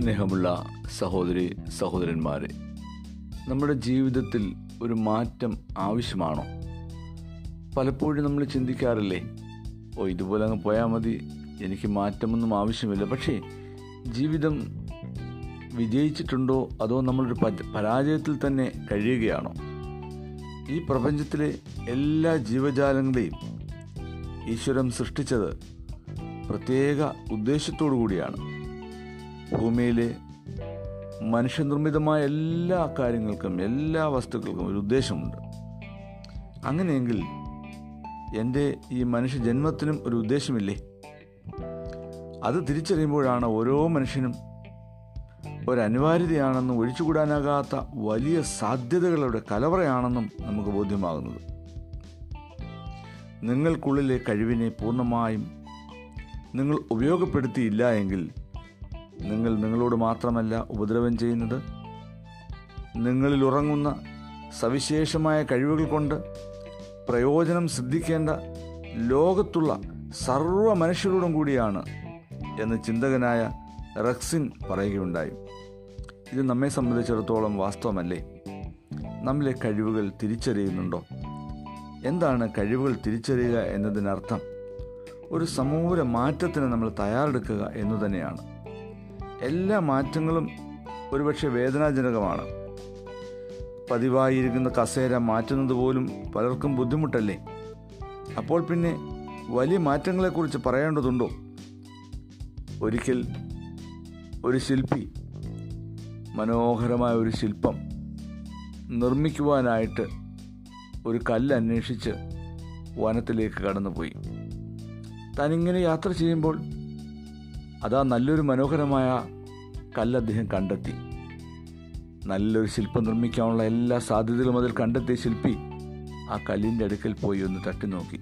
സ്നേഹമുള്ള സഹോദരി സഹോദരന്മാരെ നമ്മുടെ ജീവിതത്തിൽ ഒരു മാറ്റം ആവശ്യമാണോ? പലപ്പോഴും നമ്മൾ ചിന്തിക്കാറില്ലേ ഓ ഇതുപോലെ അങ്ങ് പോയാൽ മതി എനിക്ക് മാറ്റമൊന്നും ആവശ്യമില്ല. പക്ഷേ ജീവിതം വിജയിച്ചിട്ടുണ്ടോ അതോ നമ്മളൊരു പരാജയത്തിൽ തന്നെ കഴിയുകയാണോ? ഈ പ്രപഞ്ചത്തിലെ എല്ലാ ജീവജാലങ്ങളെയും ഈശ്വരം സൃഷ്ടിച്ചത് പ്രത്യേക ഉദ്ദേശത്തോടു കൂടിയാണ് ഭൂമിയിലെ മനുഷ്യനിർമ്മിതമായ എല്ലാ കാര്യങ്ങൾക്കും എല്ലാ വസ്തുക്കൾക്കും ഒരു ഉദ്ദേശമുണ്ട്. അങ്ങനെയെങ്കിൽ എന്റെ ഈ മനുഷ്യ ജന്മത്തിനും ഒരു ഉദ്ദേശമില്ലേ? അത് തിരിച്ചറിയുമ്പോഴാണ് ഓരോ മനുഷ്യനും ഒരനിവാര്യതയാണെന്നും ഒഴിച്ചുകൂടാനാകാത്ത വലിയ സാധ്യതകളുടെ കലവറയാണെന്നും നമുക്ക് ബോധ്യമാകുന്നത്. നിങ്ങൾക്കുള്ളിലെ കഴിവിനെ പൂർണമായും നിങ്ങൾ ഉപയോഗപ്പെടുത്തിയില്ല എങ്കിൽ നിങ്ങൾ നിങ്ങളോട് മാത്രമല്ല ഉപദ്രവം ചെയ്യുന്നത്. നിങ്ങളിൽ ഉറങ്ങുന്ന സവിശേഷമായ കഴിവുകൾ കൊണ്ട് പ്രയോജനം സിദ്ധിക്കേണ്ട ലോകത്തുള്ള സർവ മനുഷ്യരോടും കൂടിയാണ് എന്ന് ചിന്തകനായ റക്സിൻ പറയുകയുണ്ടായി. ഇത് നമ്മെ സംബന്ധിച്ചിടത്തോളം വാസ്തവമല്ലേ? നമ്മിലെ കഴിവുകൾ തിരിച്ചറിയുന്നുണ്ടോ? എന്താണ് കഴിവുകൾ തിരിച്ചറിയുക എന്നതിനർത്ഥം? ഒരു സമൂല മാറ്റത്തിന് നമ്മൾ തയ്യാറെടുക്കുക എന്നു തന്നെയാണ്. എല്ലാ മാറ്റങ്ങളും ഒരുപക്ഷെ വേദനാജനകമാണ്. പതിവായിരിക്കുന്ന കസേര മാറ്റുന്നത് പോലും പലർക്കും ബുദ്ധിമുട്ടല്ലേ? അപ്പോൾ പിന്നെ വലിയ മാറ്റങ്ങളെക്കുറിച്ച് പറയേണ്ടതുണ്ടോ? ഒരിക്കൽ ഒരു ശില്പി മനോഹരമായ ഒരു ശില്പം നിർമ്മിക്കുവാനായിട്ട് ഒരു കല്ല് അന്വേഷിച്ച് വനത്തിലേക്ക് കടന്നുപോയി. താനിങ്ങനെ യാത്ര ചെയ്യുമ്പോൾ അതാ നല്ലൊരു മനോഹരമായ കല്ല് അദ്ദേഹം കണ്ടെത്തി. നല്ലൊരു ശില്പം നിർമ്മിക്കാനുള്ള എല്ലാ സാധ്യതകളും അതിൽ കണ്ടെത്തിയ ശില്പി ആ കല്ലിന്റെ അടുക്കൽ പോയി ഒന്ന് തട്ടി നോക്കി.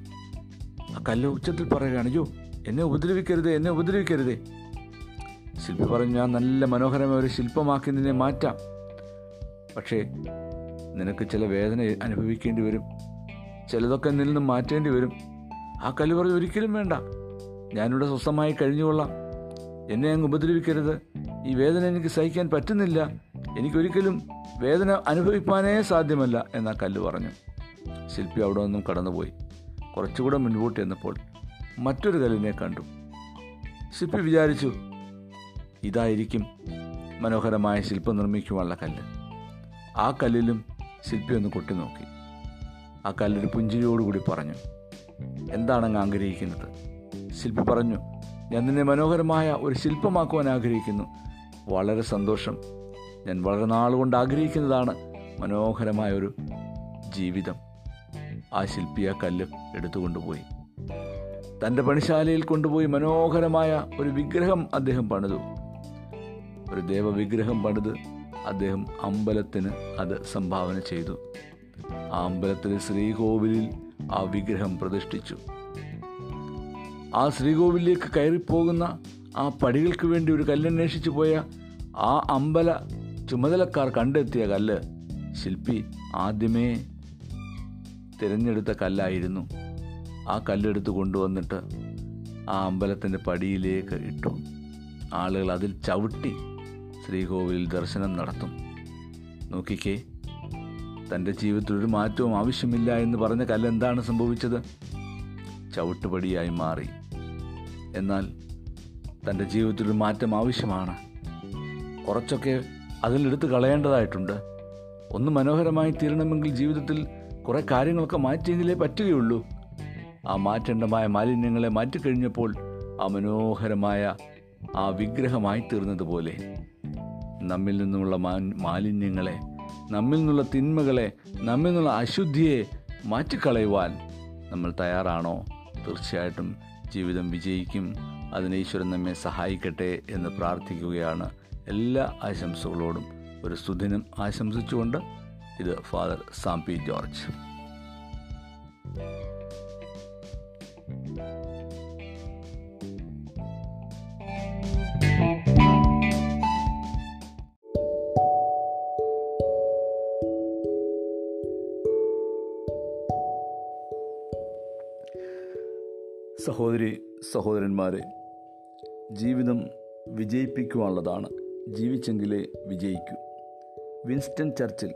ആ കല്ല് ഉച്ചത്തിൽ പറയുകയാണ് യോ എന്നെ ഉപദ്രവിക്കരുതേ എന്നെ ഉപദ്രവിക്കരുതേ. ശില്പി പറഞ്ഞു ഞാൻ നല്ല മനോഹരമായ ഒരു ശില്പമാക്കി നിന്നെ മാറ്റാം. പക്ഷേ നിനക്ക് ചില വേദന അനുഭവിക്കേണ്ടി വരും. ചിലതൊക്കെ നിന്നിൽ നിന്ന് മാറ്റേണ്ടി വരും. ആ കല്ല് പറഞ്ഞു ഒരിക്കലും വേണ്ട. ഞാനിവിടെ സ്വസ്ഥമായി കഴിഞ്ഞുകൊള്ളാം. എന്നെ അങ്ങ് ഉപദ്രവിക്കരുത്. ഈ വേദന എനിക്ക് സഹിക്കാൻ പറ്റുന്നില്ല. എനിക്കൊരിക്കലും വേദന അനുഭവിക്കാനേ സാധ്യമല്ല എന്നാ കല്ല് പറഞ്ഞു. ശില്പി അവിടെ നിന്നും കടന്നുപോയി. കുറച്ചുകൂടെ മുൻപോട്ട് ചെന്നപ്പോൾ മറ്റൊരു കല്ലിനെ കണ്ടു. ശില്പി വിചാരിച്ചു ഇതായിരിക്കും മനോഹരമായ ശില്പം നിർമ്മിക്കുവാനുള്ള കല്ല്. ആ കല്ലിലും ശില്പി ഒന്ന് കൊട്ടി നോക്കി. ആ കല്ലൊരു പുഞ്ചിരിയോടുകൂടി പറഞ്ഞു എന്താണങ്ങ് ആഗ്രഹിക്കുന്നത്? ശില്പി പറഞ്ഞു ഞാൻ നിന്നെ മനോഹരമായ ഒരു ശില്പമാക്കുവാൻ ആഗ്രഹിക്കുന്നു. വളരെ സന്തോഷം. ഞാൻ വളരെ നാളുകൊണ്ട് ആഗ്രഹിക്കുന്നതാണ് മനോഹരമായ ഒരു ജീവിതം. ആ ശില്പി ആ കല്ല് എടുത്തുകൊണ്ടുപോയി തന്റെ പണിശാലയിൽ കൊണ്ടുപോയി മനോഹരമായ ഒരു വിഗ്രഹം അദ്ദേഹം പണിതു. ഒരു ദേവവിഗ്രഹം പണിത് അദ്ദേഹം അമ്പലത്തിന് അത് സംഭാവന ചെയ്തു. ആ അമ്പലത്തിലെ ശ്രീകോവിലിൽ ആ വിഗ്രഹം പ്രതിഷ്ഠിച്ചു. ആ ശ്രീകോവിലേക്ക് കയറിപ്പോകുന്ന ആ പടികൾക്ക് വേണ്ടി ഒരു കല്ലന്വേഷിച്ചു പോയ ആ അമ്പല ചുമതലക്കാർ കണ്ടെത്തിയ കല്ല് ശില്പി ആദ്യമേ തിരഞ്ഞെടുത്ത കല്ലായിരുന്നു. ആ കല്ലെടുത്ത് കൊണ്ടുവന്നിട്ട് ആ അമ്പലത്തിന്റെ പടിയിലേക്ക് ഇട്ടു. ആളുകൾ അതിൽ ചവിട്ടി ശ്രീകോവിലിൽ ദർശനം നടത്തും. നോക്കിക്കേ തന്റെ ജീവിതത്തിൽ ഒരു മാറ്റവും ആവശ്യമില്ല എന്ന് പറഞ്ഞ കല്ല് എന്താണ് സംഭവിച്ചത്? ചവിട്ടുപടിയായി മാറി. എന്നാൽ തന്റെ ജീവിതത്തിൽ മാറ്റം ആവശ്യമാണ്. കുറച്ചൊക്കെ അതിലെടുത്ത് കളയേണ്ടതായിട്ടുണ്ട്. ഒന്ന് മനോഹരമായി തീരണമെങ്കിൽ ജീവിതത്തിൽ കുറേ കാര്യങ്ങളൊക്കെ മാറ്റിയെങ്കിലേ പറ്റുകയുള്ളൂ. ആ മാറ്റേണ്ടമായ മാലിന്യങ്ങളെ മാറ്റിക്കഴിഞ്ഞപ്പോൾ ആ മനോഹരമായ ആ വിഗ്രഹമായി തീർന്നതുപോലെ നമ്മിൽ നിന്നുള്ള മാലിന്യങ്ങളെ നമ്മിൽ നിന്നുള്ള തിന്മകളെ നമ്മിൽ നിന്നുള്ള അശുദ്ധിയെ മാറ്റിക്കളയുവാൻ നമ്മൾ തയ്യാറാണോ? തീർച്ചയായിട്ടും ജീവിതം വിജയിക്കും. അതിന് ഈശ്വരൻ നമ്മെ സഹായിക്കട്ടെ എന്ന് പ്രാർത്ഥിക്കുകയാണ് എല്ലാ ആശംസകളോടും. ഒരു സുദിനം ആശംസിച്ചുകൊണ്ട് ഇത് ഫാദർ സാം പി ജോർജ്. സഹോദരി സഹോദരന്മാരെ ജീവിതം വിജയിപ്പിക്കുവാനുള്ളതാണ്. ജീവിച്ചെങ്കിലേ വിജയിക്കൂ. വിൻസ്റ്റൺ ചർച്ചിൽ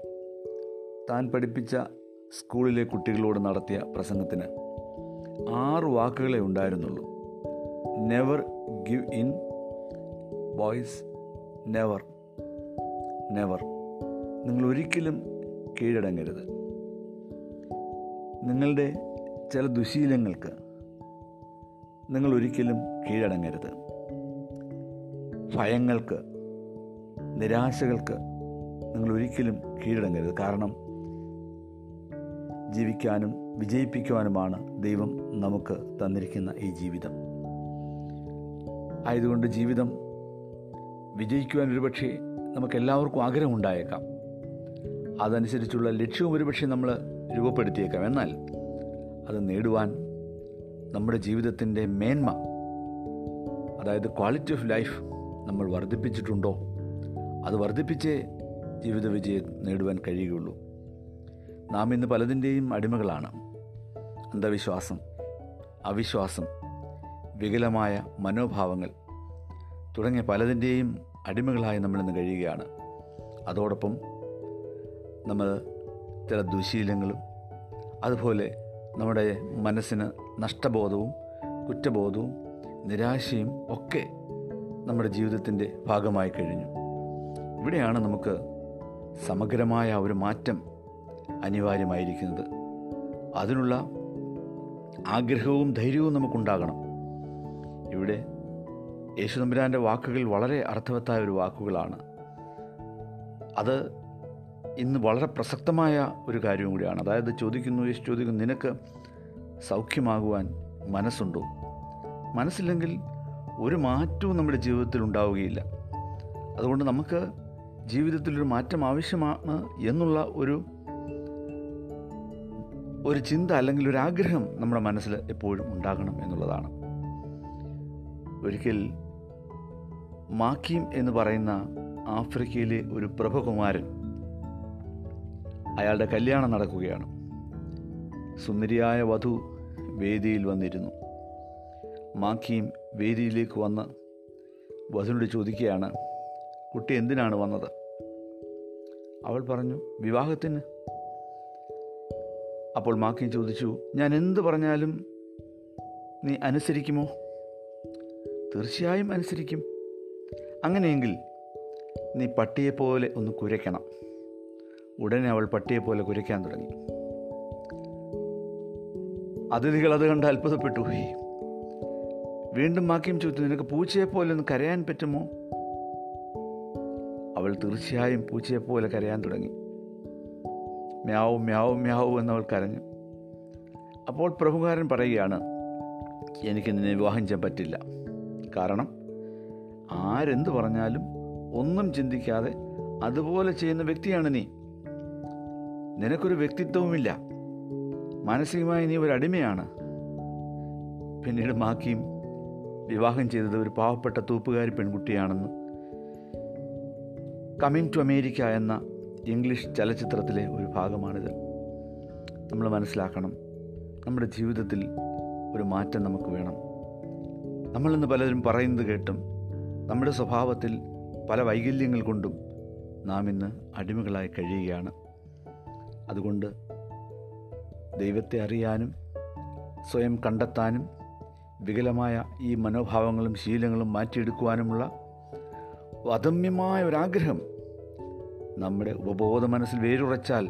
താൻ പഠിപ്പിച്ച സ്കൂളിലെ കുട്ടികളോട് നടത്തിയ പ്രസംഗത്തിന് ആറ് വാക്കുകളെ ഉണ്ടായിരുന്നുള്ളൂ. Never give in boys never never നിങ്ങൾ ഒരിക്കലും കീഴടങ്ങരുത്. നിങ്ങളുടെ ചില ദുശീലങ്ങൾക്ക് നിങ്ങൾ ഒരിക്കലും കീഴടങ്ങരുത്. ഭയങ്ങൾക്ക് നിരാശകൾക്ക് നിങ്ങൾ ഒരിക്കലും കീഴടങ്ങരുത്. കാരണം ജീവിക്കാനും വിജയിപ്പിക്കുവാനുമാണ് ദൈവം നമുക്ക് തന്നിരിക്കുന്ന ഈ ജീവിതം. ആയതുകൊണ്ട് ജീവിതം വിജയിക്കുവാൻ ഒരുപക്ഷെ നമുക്കെല്ലാവർക്കും ആഗ്രഹമുണ്ടായേക്കാം. അതനുസരിച്ചുള്ള ലക്ഷ്യവും ഒരുപക്ഷെ നമ്മൾ രൂപപ്പെടുത്തിയേക്കാം. എന്നാൽ അത് നേടുവാൻ നമ്മുടെ ജീവിതത്തിന്റെ മേന്മ അതായത് ക്വാളിറ്റി ഓഫ് ലൈഫ് നമ്മൾ വർദ്ധിപ്പിച്ചിട്ടുണ്ടോ? അത് വർദ്ധിപ്പിച്ചേ ജീവിത വിജയം നേടുവാൻ കഴിയുകയുള്ളൂ. നാം ഇന്ന് പലതിന്റെയും അടിമകളാണ്. അന്ധവിശ്വാസം അവിശ്വാസം വികലമായ മനോഭാവങ്ങൾ തുടങ്ങിയ പലതിന്റെയും അടിമകളായി നമ്മളിന്ന് കഴിയുകയാണ്. അതോടൊപ്പം നമ്മൾ ചില ദുശീലങ്ങളും അതുപോലെ നമ്മുടെ മനസ്സിന് നഷ്ടബോധവും കുറ്റബോധവും നിരാശയും ഒക്കെ നമ്മുടെ ജീവിതത്തിന്റെ ഭാഗമായി കഴിഞ്ഞു. ഇവിടെയാണ് നമുക്ക് സമഗ്രമായ ഒരു മാറ്റം അനിവാര്യമായിരിക്കുന്നത്. അതിനുള്ള ആഗ്രഹവും ധൈര്യവും നമുക്കുണ്ടാകണം. ഇവിടെ യേശുദമ്പുരാന്റെ വാക്കുകൾ വളരെ അർത്ഥവത്തായ ഒരു വാക്കുകളാണ്. അത് ഇന്ന് വളരെ പ്രസക്തമായ ഒരു കാര്യം കൂടിയാണ്. അതായത് ചോദിക്കുന്നു യേശു ചോദിക്കുന്നു നിനക്ക് സൗഖ്യമാകുവാൻ മനസ്സുണ്ടോ? മനസ്സില്ലെങ്കിൽ ഒരു മാറ്റവും നമ്മുടെ ജീവിതത്തിൽ ഉണ്ടാവുകയില്ല. അതുകൊണ്ട് നമുക്ക് ജീവിതത്തിലൊരു മാറ്റം ആവശ്യമാണ് എന്നുള്ള ഒരു ഒരു ചിന്ത അല്ലെങ്കിൽ ഒരു ആഗ്രഹം നമ്മുടെ മനസ്സിൽ എപ്പോഴും ഉണ്ടാകണം എന്നുള്ളതാണ്. ഒരിക്കൽ മാക്കീം എന്ന് പറയുന്ന ആഫ്രിക്കയിലെ ഒരു പ്രഭകുമാരൻ അയാളുടെ കല്യാണം നടക്കുകയാണ്. സുന്ദരിയായ വധു വേദിയിൽ വന്നിരുന്നു. മാക്കിയും വേദിയിലേക്ക് വന്ന് വധുവിനോട് ചോദിക്കുകയാണ് കുട്ടി എന്തിനാണ് വന്നത്? അവൾ പറഞ്ഞു വിവാഹത്തിന്. അപ്പോൾ മാക്കി ചോദിച്ചു ഞാൻ എന്ത് പറഞ്ഞാലും നീ അനുസരിക്കുമോ? തീർച്ചയായും അനുസരിക്കും. അങ്ങനെയെങ്കിൽ നീ പട്ടിയെപ്പോലെ ഒന്ന് കുരയ്ക്കണം. ഉടനെ അവൾ പട്ടിയെ പോലെ കുരയ്ക്കാൻ തുടങ്ങി. അതിഥികൾ അത് കണ്ട് അത്ഭുതപ്പെട്ടു വീണ്ടും മാക്കിയും ചോദിച്ചു നിനക്ക് പൂച്ചയെപ്പോലെ ഒന്ന് കരയാൻ പറ്റുമോ? അവൾ തീർച്ചയായും പൂച്ചയെപ്പോലെ കരയാൻ തുടങ്ങി. മ്യാവും മ്യാവും മ്യാവും എന്നവൾ കരഞ്ഞു. അപ്പോൾ പ്രഭുകാരൻ പറയുകയാണ് എനിക്ക് നിന്നെ വിവാഹം ചെയ്യാൻ പറ്റില്ല. കാരണം ആരെന്ത് പറഞ്ഞാലും ഒന്നും ചിന്തിക്കാതെ അതുപോലെ ചെയ്യുന്ന വ്യക്തിയാണ് നീ. നിനക്കൊരു വ്യക്തിത്വവുമില്ല. മാനസികമായി നീ ഒരു അടിമയാണ്. പിന്നീട് മാക്കിയും വിവാഹം ചെയ്തത് ഒരു പാവപ്പെട്ട തൂപ്പുകാരി പെൺകുട്ടിയാണെന്ന്. കമ്മിങ് ടു അമേരിക്ക എന്ന ഇംഗ്ലീഷ് ചലച്ചിത്രത്തിലെ ഒരു ഭാഗമാണിത്. നമ്മൾ മനസ്സിലാക്കണം. നമ്മുടെ ജീവിതത്തിൽ ഒരു മാറ്റം നമുക്ക് വേണം. നമ്മളിന്ന് പലരും പറയുന്നത് കേട്ടും നമ്മുടെ സ്വഭാവത്തിൽ പല വൈകല്യങ്ങൾ കൊണ്ടും നാം ഇന്ന് അടിമകളായി കഴിയുകയാണ്. അതുകൊണ്ട് ദൈവത്തെ അറിയാനും സ്വയം കണ്ടെത്താനും വികലമായ ഈ മനോഭാവങ്ങളും ശീലങ്ങളും മാറ്റിയെടുക്കുവാനുമുള്ള അദമ്യമായ ഒരാഗ്രഹം നമ്മുടെ ഉപബോധ മനസ്സിൽ വേരുറച്ചാൽ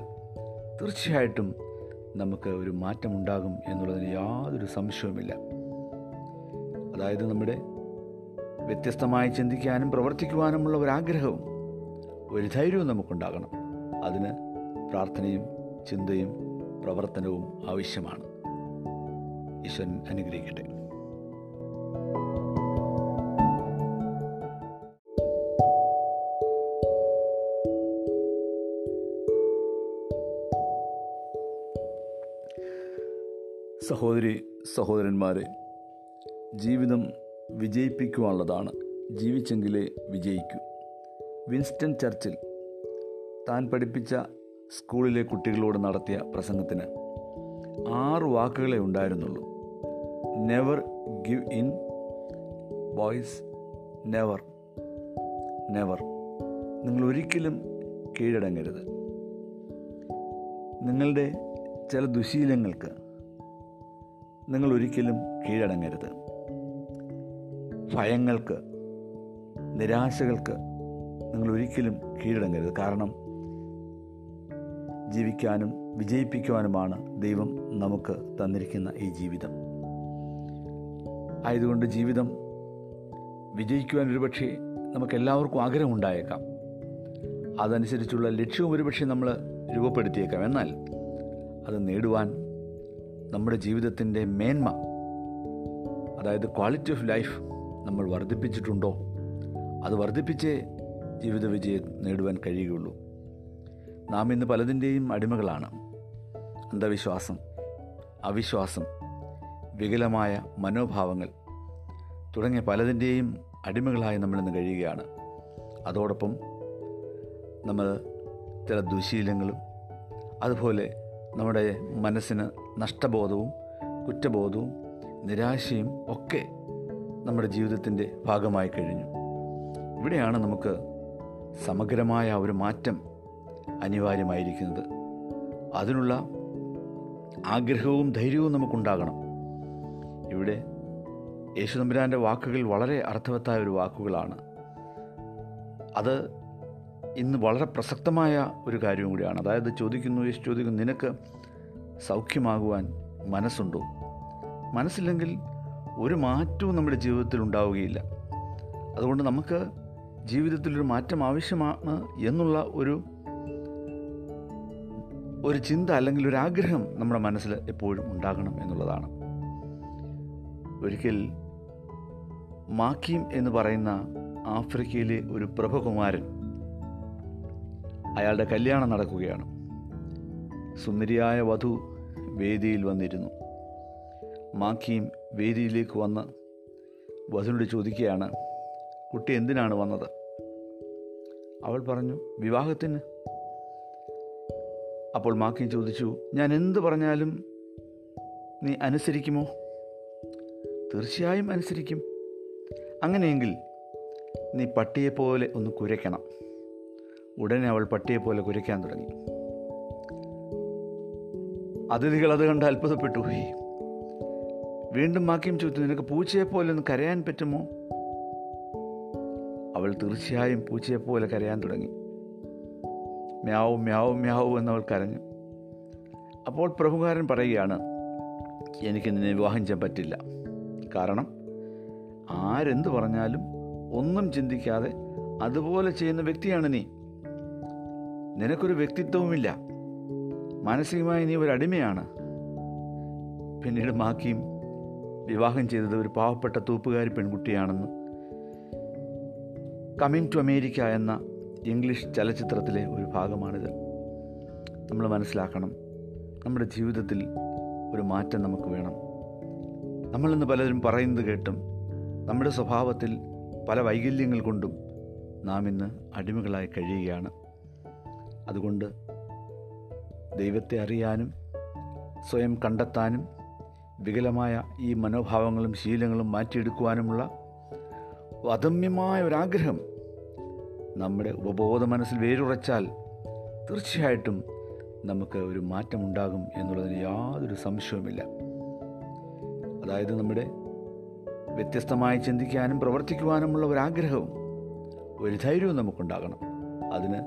തീർച്ചയായിട്ടും നമുക്ക് ഒരു മാറ്റമുണ്ടാകും എന്നുള്ളതിന് യാതൊരു സംശയവുമില്ല. അതായത് നമ്മുടെ വ്യത്യസ്തമായി ചിന്തിക്കാനും പ്രവർത്തിക്കുവാനുമുള്ള ഒരാഗ്രഹവും ഒരു ധൈര്യവും നമുക്കുണ്ടാകണം. അതിന് പ്രാർത്ഥനയും ചിന്തയും പ്രവർത്തനവും ആവശ്യമാണ്. ഈശ്വരൻ അനുഗ്രഹിക്കട്ടെ. സഹോദരി സഹോദരന്മാരെ ജീവിതം വിജയിപ്പിക്കുവാനുള്ളതാണ്. ജീവിച്ചെങ്കിലേ വിജയിക്കൂ. വിൻസ്റ്റൺ ചർച്ചിൽ താൻ പഠിപ്പിച്ച സ്കൂളിലെ കുട്ടികളോട് നടത്തിയ പ്രസംഗത്തിന് ആറ് വാക്കുകളെ ഉണ്ടായിരുന്നുള്ളൂ. Never give in boys never never നിങ്ങൾ ഒരിക്കലും കീഴടങ്ങരുത്. നിങ്ങളുടെ ചില ദുശീലങ്ങൾക്ക് നിങ്ങൾ ഒരിക്കലും കീഴടങ്ങരുത്. ഭയങ്ങൾക്ക് നിരാശകൾക്ക് നിങ്ങൾ ഒരിക്കലും കീഴടങ്ങരുത്. കാരണം ജീവിക്കാനും വിജയിപ്പിക്കുവാനുമാണ് ദൈവം നമുക്ക് തന്നിരിക്കുന്ന ഈ ജീവിതം. ആയതുകൊണ്ട് ജീവിതം വിജയിക്കുവാൻ ഒരുപക്ഷെ നമുക്കെല്ലാവർക്കും ആഗ്രഹമുണ്ടായേക്കാം. അതനുസരിച്ചുള്ള ലക്ഷ്യവും ഒരുപക്ഷെ നമ്മൾ രൂപപ്പെടുത്തിയേക്കാം. എന്നാൽ അത് നേടുവാൻ നമ്മുടെ ജീവിതത്തിന്റെ മേന്മ അതായത് ക്വാളിറ്റി ഓഫ് ലൈഫ് നമ്മൾ വർദ്ധിപ്പിച്ചിട്ടുണ്ടോ? അത് വർദ്ധിപ്പിച്ചേ ജീവിത വിജയം നേടുവാൻ കഴിയുകയുള്ളൂ. നാം ഇന്ന് പലതിന്റെയും അടിമകളാണ്. അന്ധവിശ്വാസം അവിശ്വാസം വികലമായ മനോഭാവങ്ങൾ തുടങ്ങിയ പലതിന്റെയും അടിമകളായി നമ്മളിന്ന് കഴിയുകയാണ്. അതോടൊപ്പം നമ്മൾ ചില ദുശീലങ്ങളും അതുപോലെ നമ്മുടെ മനസ്സിന് നഷ്ടബോധവും കുറ്റബോധവും നിരാശയും ഒക്കെ നമ്മുടെ ജീവിതത്തിന്റെ ഭാഗമായി കഴിഞ്ഞു. ഇവിടെയാണ് നമുക്ക് സമഗ്രമായ ഒരു മാറ്റം അനിവാര്യമായിരിക്കുന്നത്. അതിനുള്ള ആഗ്രഹവും ധൈര്യവും നമുക്കുണ്ടാകണം. ഇവിടെ യേശു യേശുദമ്പുരാന്റെ വാക്കുകൾ വളരെ അർത്ഥവത്തായ ഒരു വാക്കുകളാണ്. അത് ഇന്ന് വളരെ പ്രസക്തമായ ഒരു കാര്യം കൂടിയാണ്. അതായത് ചോദിക്കുന്നു യേശു ചോദിക്കുന്നു നിനക്ക് സൗഖ്യമാകുവാൻ മനസ്സുണ്ടോ? മനസ്സില്ലെങ്കിൽ ഒരു മാറ്റവും നമ്മുടെ ജീവിതത്തിൽ ഉണ്ടാവുകയില്ല. അതുകൊണ്ട് നമുക്ക് ജീവിതത്തിലൊരു മാറ്റം ആവശ്യമാണ് എന്നുള്ള ഒരു ഒരു ചിന്ത അല്ലെങ്കിൽ ഒരു ആഗ്രഹം നമ്മുടെ മനസ്സിൽ എപ്പോഴും ഉണ്ടാകണം എന്നുള്ളതാണ്. ഒരിക്കൽ മാക്കീം എന്ന് പറയുന്ന ആഫ്രിക്കയിലെ ഒരു പ്രഭകുമാരൻ അയാളുടെ കല്യാണം നടക്കുകയാണ്. സുന്ദരിയായ വധു വേദിയിൽ വന്നിരുന്നു. മാക്കീം വേദിയിലേക്ക് വന്ന് വധുവിനോട് ചോദിക്കുകയാണ് കുട്ടി എന്തിനാണ് വന്നത്? അവൾ പറഞ്ഞു വിവാഹത്തിന് അപ്പോൾ മാക്കിൻ ചോദിച്ചു ഞാൻ എന്ത് പറഞ്ഞാലും നീ അനുസരിക്കുമോ? തീർച്ചയായും അനുസരിക്കും. അങ്ങനെയെങ്കിൽ നീ പട്ടിയെപ്പോലെ ഒന്ന് കുരയ്ക്കണം. ഉടനെ അവൾ പട്ടിയെപ്പോലെ കുരയ്ക്കാൻ തുടങ്ങി. അതിഥികൾ അത് കണ്ട് അത്ഭുതപ്പെട്ടു വീണ്ടും മാക്കിയും ചോദിച്ചു നിനക്ക് പൂച്ചയെപ്പോലെ ഒന്ന് കരയാൻ പറ്റുമോ? അവൾ തീർച്ചയായും പൂച്ചയെപ്പോലെ കരയാൻ തുടങ്ങി. മ്യാവും മ്യാവും മ്യാവും എന്നവൾ കരഞ്ഞു. അപ്പോൾ പ്രഭുകാരൻ പറയുകയാണ് എനിക്ക് നിന്നെ വിവാഹം ചെയ്യാൻ പറ്റില്ല. കാരണം ആരെന്ത് പറഞ്ഞാലും ഒന്നും ചിന്തിക്കാതെ അതുപോലെ ചെയ്യുന്ന വ്യക്തിയാണ് നീ. നിനക്കൊരു വ്യക്തിത്വവുമില്ല. മാനസികമായി നീ ഒരു അടിമയാണ്. പിന്നീട് മാക്കിയും വിവാഹം ചെയ്തത് ഒരു പാവപ്പെട്ട തൂപ്പുകാരി പെൺകുട്ടിയാണെന്ന് കമ്മിങ് ടു അമേരിക്ക എന്ന ഇംഗ്ലീഷ് ചലച്ചിത്രത്തിലെ ഒരു ഭാഗമാണിത്. നമ്മൾ മനസ്സിലാക്കണം നമ്മുടെ ജീവിതത്തിൽ ഒരു മാറ്റം നമുക്ക് വേണം. നമ്മളിന്ന് പലരും പറയുന്നത് കേട്ടും നമ്മുടെ സ്വഭാവത്തിൽ പല വൈകല്യങ്ങൾ കൊണ്ടും നാം ഇന്ന് അടിമകളായി കഴിയുകയാണ്. അതുകൊണ്ട് ദൈവത്തെ അറിയാനും സ്വയം കണ്ടെത്താനും വികലമായ ഈ മനോഭാവങ്ങളും ശീലങ്ങളും മാറ്റിയെടുക്കുവാനുമുള്ള അദമ്യമായ ഒരാഗ്രഹം നമ്മുടെ ഉപബോധ മനസ്സിൽ വേരുറച്ചാൽ തീർച്ചയായിട്ടും നമുക്ക് ഒരു മാറ്റമുണ്ടാകും എന്നുള്ളതിന് യാതൊരു സംശയവുമില്ല. അതായത് നമ്മുടെ വ്യത്യസ്തമായി ചിന്തിക്കാനും പ്രവർത്തിക്കുവാനുമുള്ള ഒരാഗ്രഹവും ഒരു ധൈര്യവും നമുക്കുണ്ടാകണം. അതിന്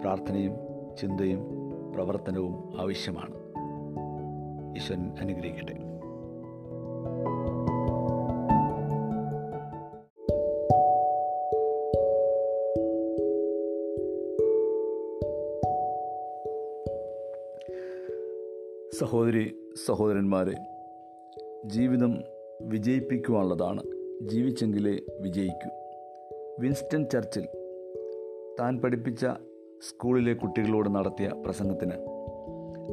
പ്രാർത്ഥനയും ചിന്തയും പ്രവർത്തനവും ആവശ്യമാണ്. ഈശ്വരൻ അനുഗ്രഹിക്കട്ടെ. സഹോദരി സഹോദരന്മാരെ ജീവിതം വിജയിപ്പിക്കുവാനുള്ളതാണ്. ജീവിച്ചെങ്കിലേ വിജയിക്കൂ. വിൻസ്റ്റൺ ചർച്ചിൽ താൻ പഠിപ്പിച്ച സ്കൂളിലെ കുട്ടികളോട് നടത്തിയ പ്രസംഗത്തിന്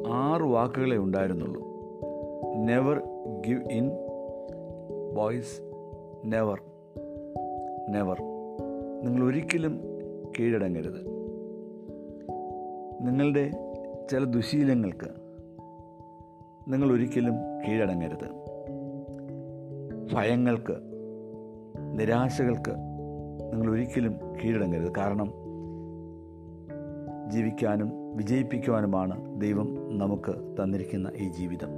ആറ് വാക്കുകളെ ഉണ്ടായിരുന്നുള്ളൂ. Never give in boys never never നിങ്ങൾ ഒരിക്കലും കീഴടങ്ങരുത്. നിങ്ങളുടെ ചില ദുശീലങ്ങൾക്ക് നിങ്ങൾ ഒരിക്കലും കീഴടങ്ങരുത്. ഭയങ്ങൾക്ക് നിരാശകൾക്ക് നിങ്ങൾ ഒരിക്കലും കീഴടങ്ങരുത്. കാരണം ജീവിക്കാനും വിജയിപ്പിക്കുവാനുമാണ് ദൈവം നമുക്ക് തന്നിരിക്കുന്ന ഈ ജീവിതം.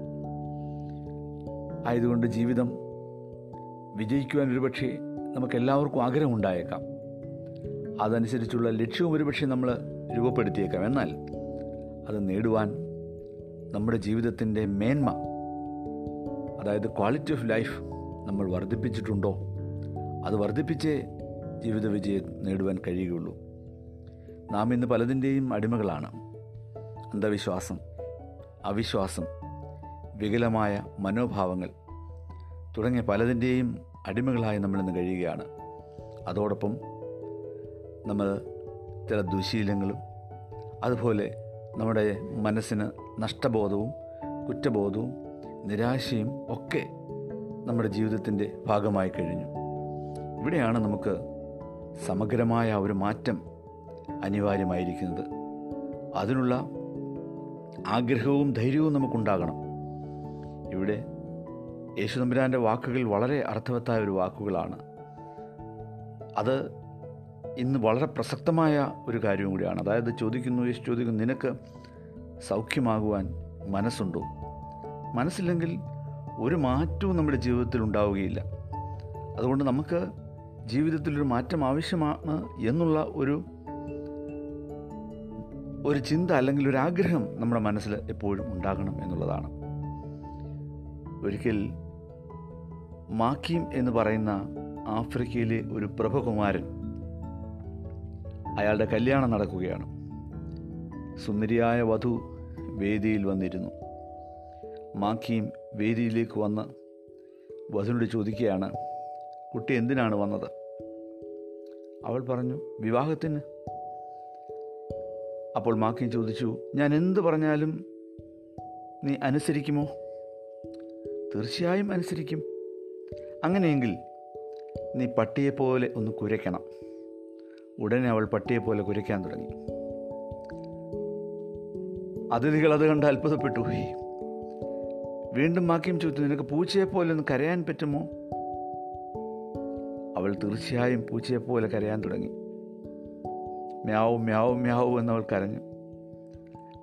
ആയതുകൊണ്ട് ജീവിതം വിജയിക്കുവാൻ ഒരുപക്ഷെ നമുക്കെല്ലാവർക്കും ആഗ്രഹമുണ്ടായേക്കാം. അതനുസരിച്ചുള്ള ലക്ഷ്യവും ഒരുപക്ഷെ നമ്മൾ രൂപപ്പെടുത്തിയേക്കാം. എന്നാൽ അത് നേടുവാൻ നമ്മുടെ ജീവിതത്തിന്റെ മേന്മ അതായത് ക്വാളിറ്റി ഓഫ് ലൈഫ് നമ്മൾ വർദ്ധിപ്പിച്ചിട്ടുണ്ടോ? അത് വർദ്ധിപ്പിച്ചേ ജീവിത വിജയം നേടുവാൻ കഴിയുകയുള്ളൂ. നാം ഇന്ന് പലതിന്റെയും അടിമകളാണ്. അന്ധവിശ്വാസം അവിശ്വാസം വികലമായ മനോഭാവങ്ങൾ തുടങ്ങിയ പലതിന്റെയും അടിമകളായി നമ്മളിന്ന് കഴിയുകയാണ്. അതോടൊപ്പം നമ്മൾ ചില ദുശീലങ്ങളും അതുപോലെ നമ്മുടെ മനസ്സിന് നഷ്ടബോധവും കുറ്റബോധവും നിരാശയും ഒക്കെ നമ്മുടെ ജീവിതത്തിന്റെ ഭാഗമായി കഴിഞ്ഞു. ഇവിടെയാണ് നമുക്ക് സമഗ്രമായ ഒരു മാറ്റം അനിവാര്യമായിരിക്കുന്നത്. അതിനുള്ള ആഗ്രഹവും ധൈര്യവും നമുക്കുണ്ടാകണം. ഇവിടെ യേശു നമ്പുരാന്റെ വാക്കുകൾ വളരെ അർത്ഥവത്തായ ഒരു വാക്കുകളാണ്. അത് ഇന്ന് വളരെ പ്രസക്തമായ ഒരു കാര്യവും കൂടിയാണ്. അതായത് ചോദിക്കുന്നു യേശു ചോദിക്കുന്നു നിനക്ക് സൗഖ്യമാകുവാൻ മനസ്സുണ്ടോ? മനസ്സില്ലെങ്കിൽ ഒരു മാറ്റവും നമ്മുടെ ജീവിതത്തിൽ ഉണ്ടാവുകയില്ല. അതുകൊണ്ട് നമുക്ക് ജീവിതത്തിലൊരു മാറ്റം ആവശ്യമാണ് എന്നുള്ള ഒരു ഒരു ചിന്ത അല്ലെങ്കിൽ ഒരു ആഗ്രഹം നമ്മുടെ മനസ്സിൽ എപ്പോഴും ഉണ്ടാകണം എന്നുള്ളതാണ്. ഒരിക്കൽ മാക്കീം എന്ന് പറയുന്ന ആഫ്രിക്കയിലെ ഒരു പ്രഭകുമാരൻ അയാളുടെ കല്യാണം നടക്കുകയാണ്. സുന്ദരിയായ വധു വേദിയിൽ വന്നിരുന്നു. മാക്കിയും വേദിയിലേക്ക് വന്ന് വധുവിനോട് ചോദിക്കുകയാണ് കുട്ടി എന്തിനാണ് വന്നത്? അവൾ പറഞ്ഞു വിവാഹത്തിന്. അപ്പോൾ മാക്കിയും ചോദിച്ചു ഞാൻ എന്ത് പറഞ്ഞാലും നീ അനുസരിക്കുമോ? തീർച്ചയായും അനുസരിക്കും. അങ്ങനെയെങ്കിൽ നീ പട്ടിയെപ്പോലെ ഒന്ന് കുരയ്ക്കണം. ഉടനെ അവൾ പട്ടിയെപ്പോലെ കുരയ്ക്കാൻ തുടങ്ങി. അതിഥികൾ അത് കണ്ട് അത്ഭുതപ്പെട്ടു പോയി. വീണ്ടും മാക്കിയും ചോദിച്ചു നിനക്ക് പൂച്ചയെപ്പോലെ ഒന്ന് കരയാൻ പറ്റുമോ? അവൾ തീർച്ചയായും പൂച്ചയെപ്പോലെ കരയാൻ തുടങ്ങി. മ്യാവും മ്യാവും മ്യാവും എന്നവൾ കരഞ്ഞു.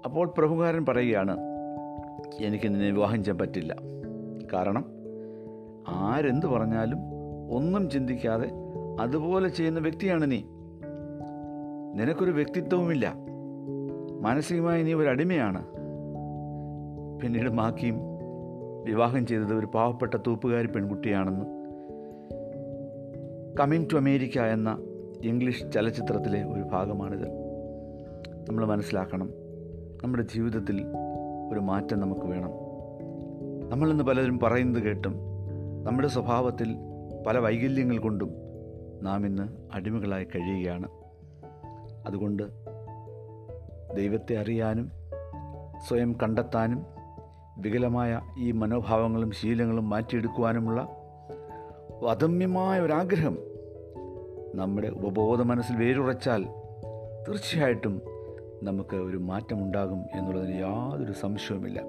അപ്പോൾ പ്രഭുകാരൻ പറയുകയാണ് എനിക്ക് നിന്നെ വിവാഹം ചെയ്യാൻ പറ്റില്ല. കാരണം ആരെന്ത് പറഞ്ഞാലും ഒന്നും ചിന്തിക്കാതെ അതുപോലെ ചെയ്യുന്ന വ്യക്തിയാണ് നീ. നിനക്കൊരു വ്യക്തിത്വവുമില്ല. മാനസികമായി നീ ഒരു അടിമയാണ്. പിന്നീട് മാക്കിയും വിവാഹം ചെയ്തത് ഒരു പാവപ്പെട്ട തൂപ്പുകാരി പെൺകുട്ടിയാണെന്ന്. കമ്മിങ് ടു അമേരിക്ക എന്ന ഇംഗ്ലീഷ് ചലച്ചിത്രത്തിലെ ഒരു ഭാഗമാണിത്. നമ്മൾ മനസ്സിലാക്കണം. നമ്മുടെ ജീവിതത്തിൽ ഒരു മാറ്റം നമുക്ക് വേണം. നമ്മളിന്ന് പലരും പറയുന്നത് കേട്ടും നമ്മുടെ സ്വഭാവത്തിൽ പല വൈകല്യങ്ങൾ കൊണ്ടും നാം ഇന്ന് അടിമകളായി കഴിയുകയാണ്. അതുകൊണ്ട് ദൈവത്തെ അറിയാനും സ്വയം കണ്ടെത്താനും വികലമായ ഈ മനോഭാവങ്ങളും ശീലങ്ങളും മാറ്റിയെടുക്കുവാനുമുള്ള അദമ്യമായ ഒരാഗ്രഹം നമ്മുടെ ഉപബോധ മനസ്സിൽ വേരുറച്ചാൽ തീർച്ചയായിട്ടും നമുക്ക് ഒരു മാറ്റമുണ്ടാകും എന്നുള്ളതിന് യാതൊരു സംശയവുമില്ല.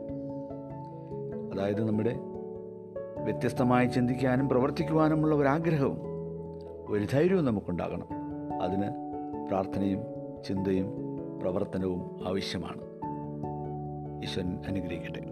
അതായത് നമ്മുടെ വ്യത്യസ്തമായി ചിന്തിക്കാനും പ്രവർത്തിക്കുവാനുമുള്ള ഒരാഗ്രഹവും ഒരു ധൈര്യവും നമുക്കുണ്ടാകണം. അതിന് പ്രാർത്ഥനയും ചിന്തയും പ്രവർത്തനവും ആവശ്യമാണ്. ഈശ്വരൻ അനുഗ്രഹിക്കട്ടെ.